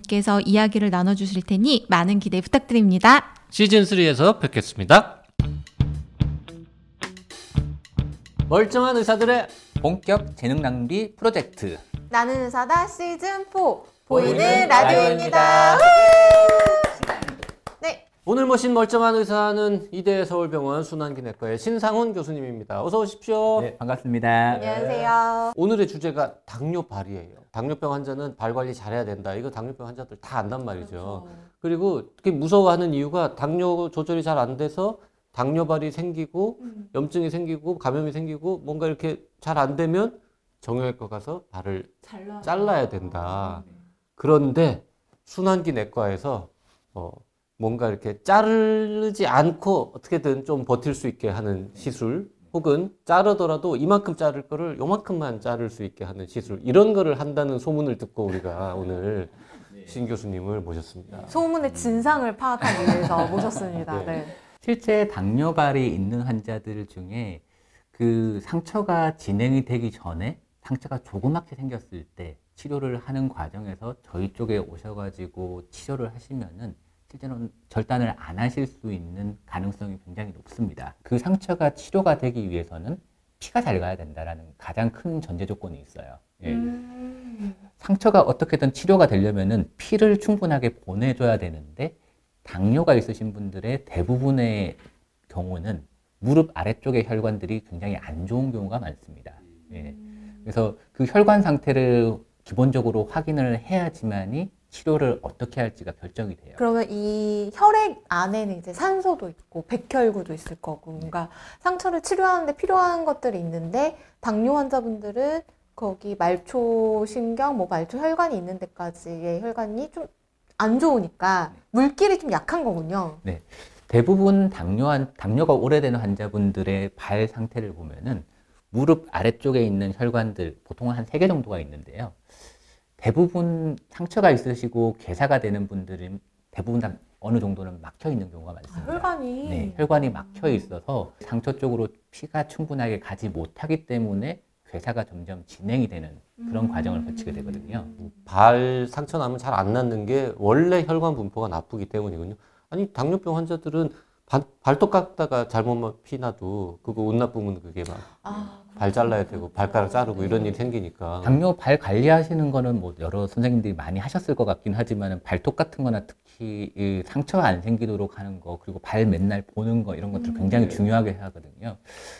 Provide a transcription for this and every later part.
께서 이야기를 나눠 주실 테니 많은 기대 부탁드립니다. 시즌 3에서 뵙겠습니다. 멀쩡한 의사들의 본격 재능 낭비 프로젝트 나는 의사다 시즌 4 보이는 보이는 라디오입니다. 네, 오늘 모신 멀쩡한 의사는 이대 서울병원 순환기내과의 신상훈 교수님입니다. 어서 오십시오. 네, 반갑습니다. 안녕하세요. 오늘의 주제가 당뇨발이에요. 당뇨병 환자는 발 관리 잘해야 된다. 이거 당뇨병 환자들 다 안단 말이죠. 그리고 특히 무서워하는 이유가 당뇨 조절이 잘 안 돼서 당뇨발이 생기고 염증이 생기고 감염이 생기고 뭔가 이렇게 잘 안 되면 정형외과 가서 발을 잘라야 된다. 그런데 순환기 내과에서 어, 뭔가 이렇게 자르지 않고 어떻게든 좀 버틸 수 있게 하는 시술 혹은 자르더라도 이만큼 자를 거를 요만큼만 자를 수 있게 하는 시술 이런 거를 한다는 소문을 듣고 우리가 오늘 신 교수님을 모셨습니다. 소문의 진상을 파악하기 위해서 모셨습니다. 네. 네. 실제 당뇨발이 있는 환자들 중에 그 상처가 진행이 되기 전에 상처가 조그맣게 생겼을 때 치료를 하는 과정에서 저희 쪽에 오셔가지고 치료를 하시면은 실제로는 절단을 안 하실 수 있는 가능성이 굉장히 높습니다. 그 상처가 치료가 되기 위해서는 피가 잘 가야 된다라는 가장 큰 전제 조건이 있어요. 예. 상처가 어떻게든 치료가 되려면은 피를 충분하게 보내줘야 되는데 당뇨가 있으신 분들의 대부분의 경우는 무릎 아래쪽의 혈관들이 굉장히 안 좋은 경우가 많습니다. 예. 그래서 그 혈관 상태를 기본적으로 확인을 해야지만이 치료를 어떻게 할지가 결정이 돼요. 그러면 이 혈액 안에는 이제 산소도 있고 백혈구도 있을 거고, 뭔가 상처를 치료하는데 필요한 것들이 있는데 당뇨 환자분들은 거기 말초 신경, 뭐 말초 혈관이 있는 데까지의 혈관이 좀 안 좋으니까 물길이 좀 약한 거군요. 대부분 당뇨 한, 당뇨가 오래된 환자분들의 발 상태를 보면은 무릎 아래쪽에 있는 혈관들 보통 한세 개 정도가 있는데요. 대부분 상처가 있으시고 괴사가 되는 분들은 대부분 다 어느 정도는 막혀 있는 경우가 아, 많습니다. 혈관이 네, 혈관이 막혀 있어서 상처 쪽으로 피가 충분하게 가지 못하기 때문에 괴사가 점점 진행이 되는 그런 과정을 거치게 되거든요. 발 상처 나면 잘 안 낫는 게 원래 혈관 분포가 나쁘기 때문이군요. 아니 당뇨병 환자들은 발, 발톱 깎다가 잘못 피 나도 그거 옷 나쁘면 그게 막 발 아, 잘라야 되고 발가락 자르고 이런 일이 생기니까 당뇨 발 관리하시는 거는 뭐 여러 선생님들이 많이 하셨을 것 같긴 하지만 발톱 같은 거나 특히 이 상처가 안 생기도록 하는 거 그리고 발 맨날 보는 거 이런 것들 굉장히 중요하게 하거든요.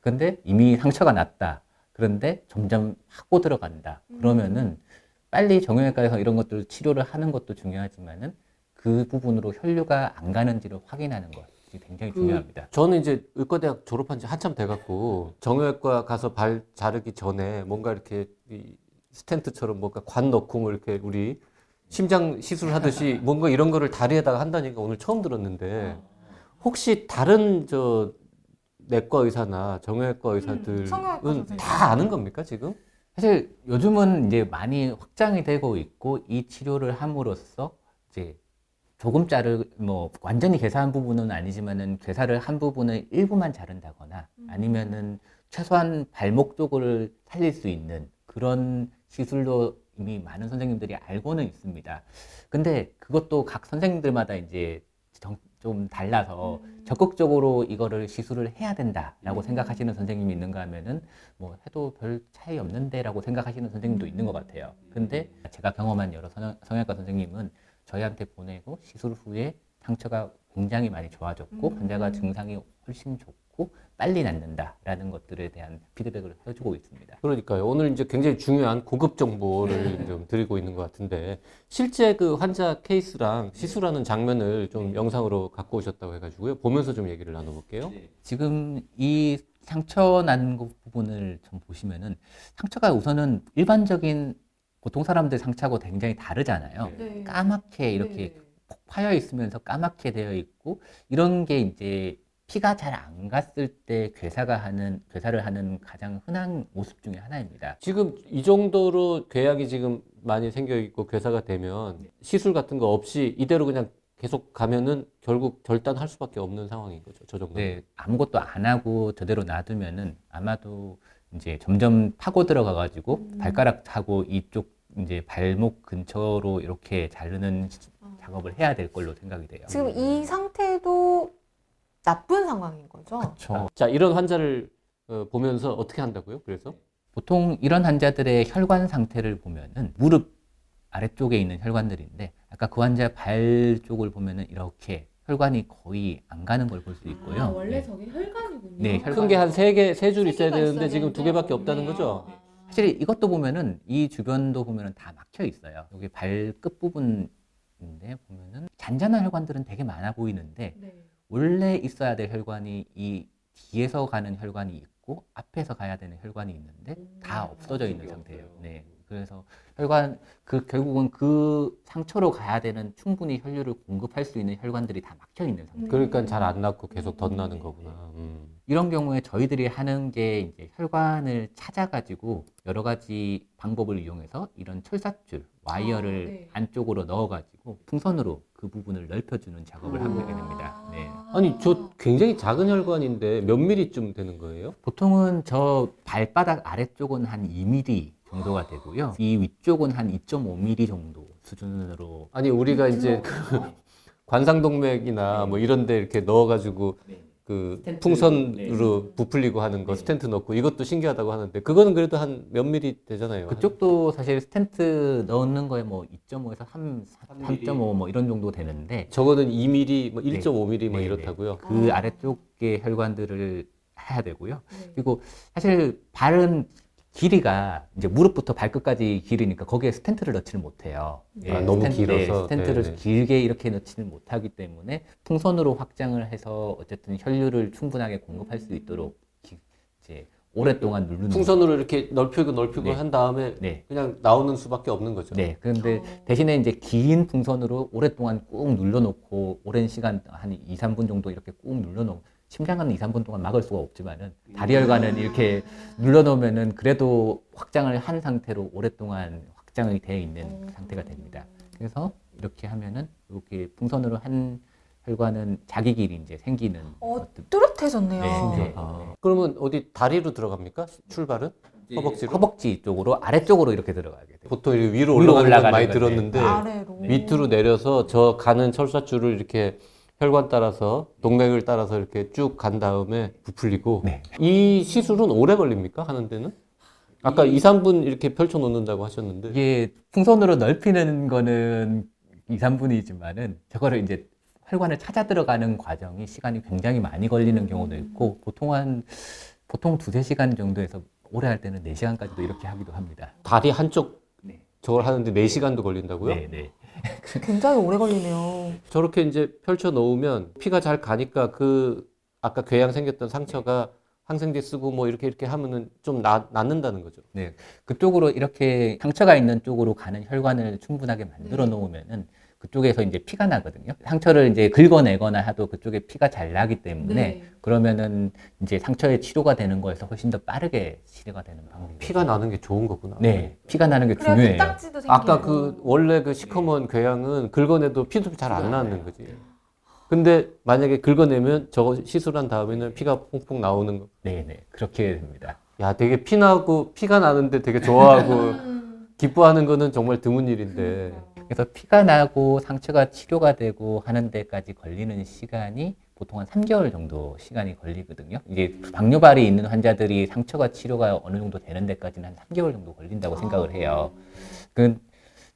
근데 이미 상처가 났다. 그런데 점점 하고 들어간다. 그러면은 빨리 정형외과에서 이런 것들 치료를 하는 것도 중요하지만은 그 부분으로 혈류가 안 가는지를 확인하는 것 이 것이 굉장히 그 중요합니다. 저는 이제 의과대학 졸업한 지 한참 돼갖고 정형외과 가서 발 자르기 전에 뭔가 이렇게 이 스텐트처럼 뭔가 관 넣고 뭐 이렇게 우리 심장 시술 하듯이 뭔가 이런 거를 다리에다가 한다니까 오늘 처음 들었는데 혹시 다른 저 내과 의사나 정형외과 의사들은 성형외과 선생님. 다 아는 겁니까 지금? 사실 요즘은 이제 많이 확장이 되고 있고 이 치료를 함으로써 이제 조금 자를 뭐 완전히 괴사한 부분은 아니지만은 괴사를 한 부분을 일부만 자른다거나 아니면은 최소한 발목 쪽을 살릴 수 있는 그런 시술도 이미 많은 선생님들이 알고는 있습니다. 근데 그것도 각 선생님들마다 이제 정- 좀 달라서 적극적으로 이거를 시술을 해야 된다라고 생각하시는 선생님이 있는가 하면은 뭐 해도 별 차이 없는데라고 생각하시는 선생님도 있는 것 같아요. 근데 제가 경험한 여러 성- 성형외과 선생님은 저희한테 보내고 시술 후에 상처가 굉장히 많이 좋아졌고 환자가 증상이 훨씬 좋고 빨리 낫는다라는 것들에 대한 피드백을 해주고 있습니다. 그러니까요. 오늘 이제 굉장히 중요한 고급 정보를 좀 드리고 있는 것 같은데 실제 그 환자 케이스랑 시술하는 장면을 좀 영상으로 갖고 오셨다고 해가지고요. 보면서 좀 얘기를 나눠볼게요. 지금 이 상처 난거 부분을 좀 보시면은 상처가 우선은 일반적인 보통 사람들 상처하고 굉장히 다르잖아요. 네. 까맣게 이렇게 폭 파여 있으면서 까맣게 되어 있고 이런 게 이제 피가 잘 안 갔을 때 괴사가 하는 괴사를 하는 가장 흔한 모습 중에 하나입니다. 지금 이 정도로 궤약이 지금 많이 생겨 있고 괴사가 되면 시술 같은 거 없이 이대로 그냥 계속 가면은 결국 결단할 수밖에 없는 상황인 거죠. 저 정도. 네, 아무것도 안 하고 저대로 놔두면은 아마도 이제 점점 파고 들어가 가지고 발가락하고 이쪽 이제 발목 근처로 이렇게 자르는 시- 작업을 해야 될 걸로 생각이 돼요. 지금 이 상태도 나쁜 상황인 거죠? 그렇죠. 자, 이런 환자를 어, 보면서 어떻게 한다고요? 그래서 보통 이런 환자들의 혈관 상태를 보면은 무릎 아래쪽에 있는 혈관들인데 아까 그 환자 발 쪽을 보면은 이렇게 혈관이 거의 안 가는 걸 볼 수 있고요. 아, 원래 네. 저게 혈관이군요. 네, 혈관. 큰게 한 세 개, 세줄세 있어야 되는데 지금 두 개밖에 없다는. 거죠? 아. 사실 이것도 보면은 이 주변도 보면은 다 막혀 있어요. 여기 발끝 부분인데 보면은 잔잔한 혈관들은 되게 많아 보이는데 네. 원래 있어야 될 혈관이 이 뒤에서 가는 혈관이 있고 앞에서 가야 되는 혈관이 있는데 다 없어져 있는 상태예요. 네. 그래서 혈관 그 결국은 그 상처로 가야 되는 충분히 혈류를 공급할 수 있는 혈관들이 다 막혀 있는 상태. 그러니까 잘 안 낫고 계속 덧나는 거구나. 음. 이런 경우에 저희들이 하는 게 이제 혈관을 찾아가지고 여러 가지 방법을 이용해서 이런 철사줄, 와이어를 아, 네. 안쪽으로 넣어가지고 풍선으로 그 부분을 넓혀주는 작업을 하고 있게 아. 됩니다. 네. 아니, 저 굉장히 작은 혈관인데 몇 미리쯤 되는 거예요? 보통은 저 발바닥 아래쪽은 한 2mm 정도가 되고요. 이 위쪽은 한 2.5mm 정도 수준으로 아니, 우리가 이제 그 관상동맥이나 뭐 이런 데 이렇게 넣어가지고 그 스텐트, 풍선으로 부풀리고 하는 거 네. 스텐트 넣고 이것도 신기하다고 하는데 그거는 그래도 한 몇 미리 되잖아요. 그쪽도 사실 스텐트 넣는 거에 뭐 2.5에서 3, 3.5뭐 이런 정도 되는데 저거는 2mm, 뭐 네. 1.5mm 뭐 네, 이렇다고요. 그 아. 아래쪽의 혈관들을 해야 되고요. 네. 그리고 사실 발은 길이가 이제 무릎부터 발끝까지 길이니까 거기에 stent를 넣지는 못해요. 아, 너무 스텐트, 길어서? stent를 네, 네. 길게 이렇게 넣지는 못하기 때문에 풍선으로 확장을 해서 어쨌든 혈류를 충분하게 공급할 수 있도록 기- 이제 오랫동안 누르는 풍선으로 이렇게 넓히고 넓히고 네. 한 다음에 네. 그냥 나오는 수밖에 없는 거죠. 네. 그런데 어. 대신에 이제 긴 풍선으로 오랫동안 꾹 눌러놓고 오랜 시간 한 2, 3분 정도 이렇게 꾹 눌러놓고 심장은 2, 3분 동안 막을 수가 없지만은 다리 혈관은 이렇게 눌러놓으면은 그래도 확장을 한 상태로 오랫동안 확장이 되어 있는 어. 상태가 됩니다. 그래서 이렇게 하면은 이렇게 풍선으로 한 혈관은 자기 길이 이제 생기는 어. 뚜렷해졌네요. 네, 네. 아, 그러면 어디 다리로 들어갑니까? 출발은? 허벅지로? 허벅지 쪽으로 아래쪽으로 이렇게 들어가게 돼요. 보통 이렇게 위로 위로 올라가는 건 올라가는 많이 건데. 들었는데 아래로. 밑으로 내려서 저 가는 철사줄을 이렇게 혈관 따라서 동맥을 따라서 이렇게 쭉 간 다음에 부풀리고 네. 이 시술은 오래 걸립니까? 하는 데는? 아까 2, 3분 이렇게 펼쳐 놓는다고 하셨는데 이게 풍선으로 넓히는 거는 2, 3분이지만은 저거를 이제 혈관을 찾아 들어가는 과정이 시간이 굉장히 많이 걸리는 경우도 있고 보통 한 보통 두세 시간 정도에서 오래 할 때는 4시간까지도 이렇게 하기도 합니다. 다리 한쪽 네. 저걸 하는데 4시간도 걸린다고요? 네, 네. 굉장히 오래 걸리네요. 저렇게 이제 펼쳐 놓으면 피가 잘 가니까 그 아까 궤양 생겼던 상처가 항생제 쓰고 뭐 이렇게 이렇게 하면은 좀 나, 낫는다는 거죠. 네, 그쪽으로 이렇게 상처가 있는 쪽으로 가는 혈관을 충분하게 만들어 놓으면은 그쪽에서 이제 피가 나거든요. 상처를 이제 긁어내거나 해도 그쪽에 피가 잘 나기 때문에 네. 그러면은 이제 상처의 치료가 되는 거에서 훨씬 더 빠르게 치료가 되는 방법이에요. 피가 나는 게 좋은 거구나. 네, 피가 나는 게 중요해요. 아까 그 원래 그 시커먼 궤양은 긁어내도 피도 잘 안 나는 거지. 근데 만약에 긁어내면 저거 시술한 다음에는 피가 퐁퐁 나오는 거. 네, 네, 그렇게 됩니다. 야, 되게 피 나고 피가 나는데 되게 좋아하고 기뻐하는 거는 정말 드문 일인데. 그래서 피가 나고 상처가 치료가 되고 하는 데까지 걸리는 시간이 보통 한 3개월 정도 시간이 걸리거든요. 이게 방뇨발이 있는 환자들이 상처가 치료가 어느 정도 되는 데까지는 한 3개월 정도 걸린다고 생각을 해요. 그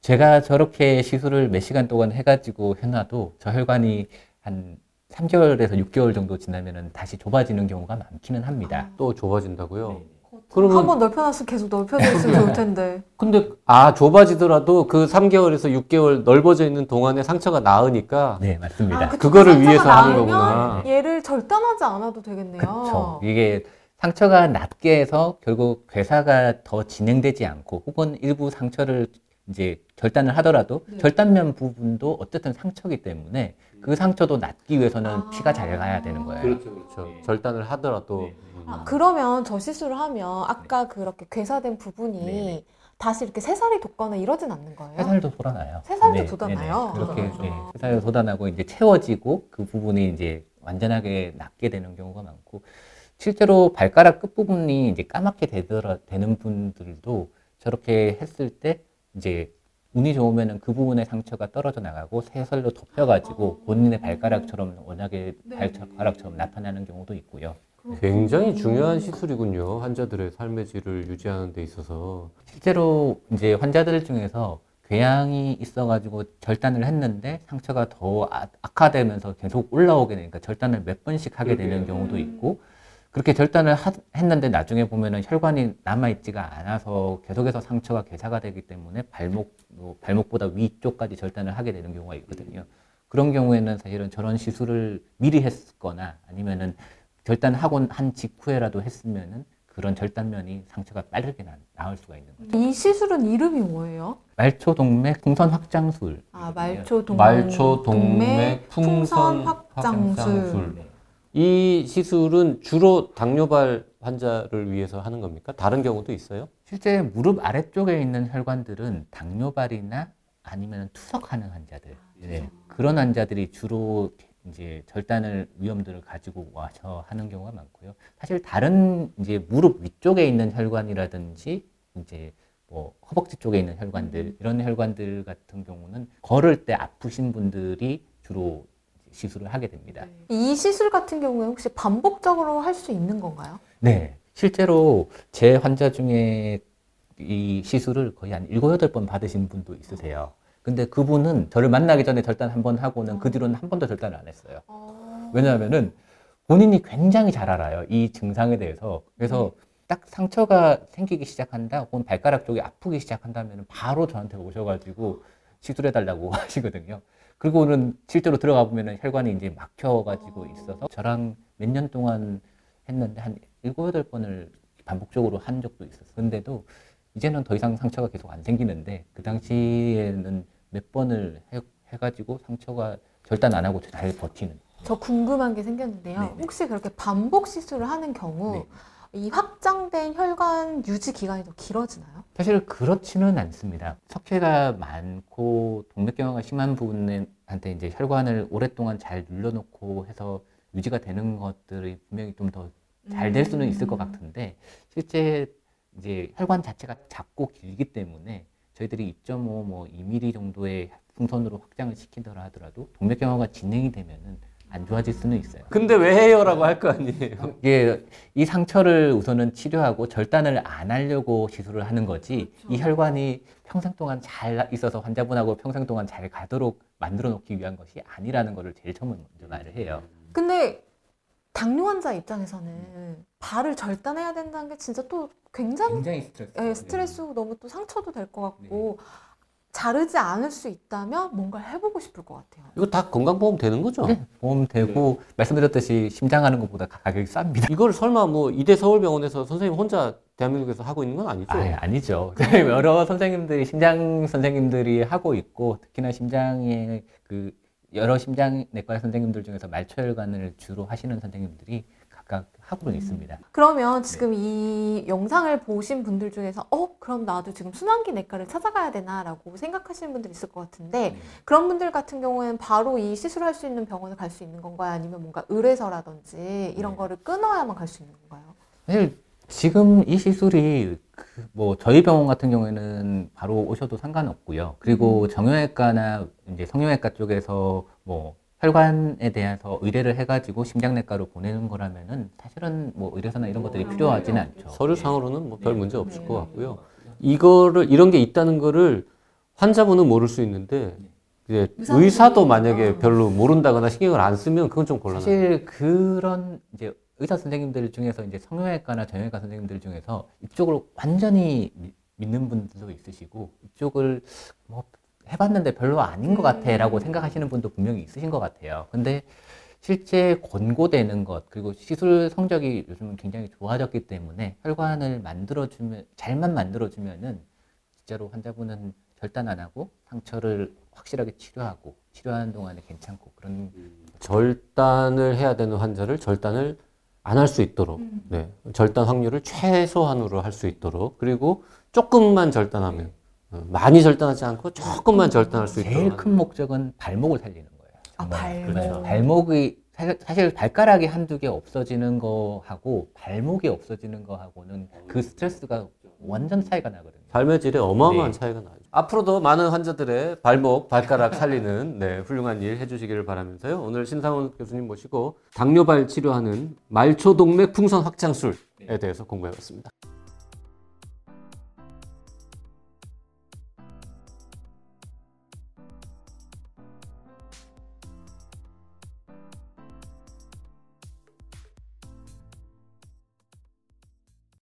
제가 저렇게 시술을 몇 시간 동안 해가지고 해놔도 저 혈관이 한 3개월에서 6개월 정도 지나면은 다시 좁아지는 경우가 많기는 합니다. 또 좁아진다고요? 네. 그러면 한 번 넓혀놨으면 계속 넓혀져 있으면 좋을 텐데. 근데 아 좁아지더라도 그 3개월에서 6개월 넓어져 있는 동안에 상처가 나으니까 네, 맞습니다. 그쵸. 그거를 상처가 위해서 하는 나으면 거구나. 얘를 절단하지 않아도 되겠네요. 그렇죠. 이게 상처가 낫게 해서 결국 괴사가 더 진행되지 않고 혹은 일부 상처를 이제 절단을 하더라도 네. 절단면 부분도 어쨌든 상처기 때문에 그 상처도 낫기 위해서는 아. 피가 잘 가야 되는 거예요. 그렇죠, 그렇죠. 절단을 하더라도 네. 음. 아, 그러면 저 시술을 하면 아까 그렇게 괴사된 부분이 네. 다시 이렇게 새살이 돋거나 이러진 않는 거예요? 새살도 돋아나요. 새살도 돋아나요? 그렇게 아. 네, 새살도 돋아나고 이제 채워지고 그 부분이 이제 완전하게 낫게 되는 경우가 많고 실제로 발가락 끝 부분이 이제 까맣게 되더라 되는 분들도 저렇게 했을 때 이제 운이 좋으면은 그 부분의 상처가 떨어져 나가고 새살로 덮여가지고 본인의 발가락처럼 워낙에 네. 발가락처럼 나타나는 경우도 있고요. 굉장히 중요한 시술이군요. 환자들의 삶의 질을 유지하는 데 있어서. 실제로 이제 환자들 중에서 궤양이 있어가지고 절단을 했는데 상처가 더 아- 악화되면서 계속 올라오게 되니까 절단을 몇 번씩 하게 되는 경우도 있고 그렇게 절단을 하- 했는데 나중에 보면은 혈관이 남아있지가 않아서 계속해서 상처가 괴사가 되기 때문에 발목, 뭐 발목보다 위쪽까지 절단을 하게 되는 경우가 있거든요. 그런 경우에는 사실은 저런 시술을 미리 했거나 아니면은 절단하고 한 직후에라도 했으면은 그런 절단면이 상처가 빠르게 나, 나을 수가 있는 거죠. 이 시술은 이름이 뭐예요? 말초 동맥 풍선 확장술. 아 말초 동 말초, 동맥, 풍선 풍선, 확장술. 확장술. 이 시술은 주로 당뇨발 환자를 위해서 하는 겁니까? 다른 경우도 있어요? 실제 무릎 아래쪽에 있는 혈관들은 당뇨발이나 아니면 투석하는 환자들, 네. 그런 환자들이 주로 이제 절단을 위험들을 가지고 와서 하는 경우가 많고요. 사실 다른 이제 무릎 위쪽에 있는 혈관이라든지 이제 뭐 허벅지 쪽에 있는 혈관들 이런 혈관들 같은 경우는 걸을 때 아프신 분들이 주로 시술을 하게 됩니다. 이 시술 같은 경우에 혹시 반복적으로 할 수 있는 건가요? 네. 실제로 제 환자 중에 이 시술을 거의 한 일곱 여덟 번 받으신 분도 있으세요. 근데 그분은 저를 만나기 전에 절단 한 번 하고는 그 뒤로는 한 번도 절단을 안 했어요. 왜냐하면은 본인이 굉장히 잘 알아요. 이 증상에 대해서. 그래서 딱 상처가 생기기 시작한다, 혹은 발가락 쪽이 아프기 시작한다면 바로 저한테 오셔가지고 시술해달라고 하시거든요. 그리고는 실제로 들어가 보면은 혈관이 이제 막혀가지고 있어서 저랑 몇 년 동안 했는데 한 일곱 여덟 번을 반복적으로 한 적도 있었어요. 근데도 이제는 더 이상 상처가 계속 안 생기는데 그 당시에는 몇 번을 해, 해가지고 상처가 절단 안 하고 잘 버티는. 저 궁금한 게 생겼는데요. 네네. 혹시 그렇게 반복 시술을 하는 경우 네. 이 확장된 혈관 유지 기간이 더 길어지나요? 사실 그렇지는 않습니다. 석회가 많고 동맥경화가 심한 부분한테 이제 혈관을 오랫동안 잘 눌러놓고 해서 유지가 되는 것들이 분명히 좀 더 잘 될 수는 있을 것 같은데 실제 이제 혈관 자체가 작고 길기 때문에 저희들이 2.5, 뭐 2mm 정도의 풍선으로 확장을 시키더라 하더라도 동맥경화가 진행이 되면은 안 좋아질 수는 있어요. 근데 왜 해요라고 할 거 아니에요? 이게 이 상처를 우선은 치료하고 절단을 안 하려고 시술을 하는 거지 이 혈관이 평생 동안 잘 있어서 환자분하고 평생 동안 잘 가도록 만들어 놓기 위한 것이 아니라는 것을 제일 처음 먼저 말을 해요. 근데 당뇨 환자 입장에서는 발을 절단해야 된다는 게 진짜 또 굉장히 굉장히 스트레스. 예, 스트레스고 너무 또 상처도 될 것 같고 자르지 않을 수 있다면 뭔가를 해보고 싶을 것 같아요. 이거 다 건강보험 되는 거죠? 네, 보험 되고 말씀드렸듯이 심장하는 것보다 가격이 쌉니다. 이걸 설마 뭐 이대 서울병원에서 선생님 혼자 대한민국에서 하고 있는 건 아니죠? 아, 아니죠. 여러 선생님들이 심장 선생님들이 하고 있고 특히나 심장에 그 여러 심장내과 선생님들 중에서 말초혈관을 주로 하시는 선생님들이 각각 하고는 있습니다. 그러면 지금 이 영상을 보신 분들 중에서 어 그럼 나도 지금 순환기 내과를 찾아가야 되나라고 생각하시는 분들 있을 것 같은데 그런 분들 같은 경우에는 바로 이 시술할 수 있는 병원에 갈수 있는 건가요? 아니면 뭔가 의뢰서라든지 이런 네. 거를 끊어야만 갈 수 있는 건가요? 사실 지금 이 시술이 그 뭐 저희 병원 같은 경우에는 바로 오셔도 상관없고요. 그리고 정형외과나 이제 성형외과 쪽에서 뭐 혈관에 대해서 의뢰를 해가지고 심장내과로 보내는 거라면은 사실은 뭐 의뢰서나 이런 것들이 필요하지는 않죠. 서류상으로는 뭐 별 문제 없을 네. 것 같고요. 이거를 이런 게 있다는 거를 환자분은 모를 수 있는데 이제 의사도 만약에 어. 별로 모른다거나 신경을 안 쓰면 그건 좀 곤란해요. 사실 그런 이제 의사 선생님들 중에서 이제 성형외과나 정형외과 선생님들 중에서 이쪽을 완전히 미- 믿는 분들도 있으시고 이쪽을 뭐 해봤는데 별로 아닌 것 같아라고 생각하시는 분도 분명히 있으신 것 같아요. 근데 실제 권고되는 것 그리고 시술 성적이 요즘은 굉장히 좋아졌기 때문에 혈관을 만들어주면 잘만 만들어주면은 진짜로 환자분은 절단 안 하고 상처를 확실하게 치료하고 치료하는 동안에 괜찮고 그런 절단을 해야 되는 환자를 절단을 안 할 수 있도록, 음. 네. 절단 확률을 최소한으로 할 수 있도록, 그리고 조금만 절단하면, 어, 많이 절단하지 않고 조금만 절단할 수 있도록. 제일 큰 목적은 발목을 살리는 거예요. 아. 발목. 그렇죠. 발목이 사실, 사실 발가락이 한두 개 없어지는 거하고 발목이 없어지는 거하고는 그 스트레스가 완전 차이가 나거든요. 삶의 질에 어마어마한 네. 차이가 나죠. 앞으로도 많은 환자들의 발목, 발가락 살리는 네, 훌륭한 일 해주시기를 바라면서요. 오늘 신상훈 교수님 모시고 당뇨발 치료하는 말초동맥 풍선 확장술에 대해서 공부해봤습니다.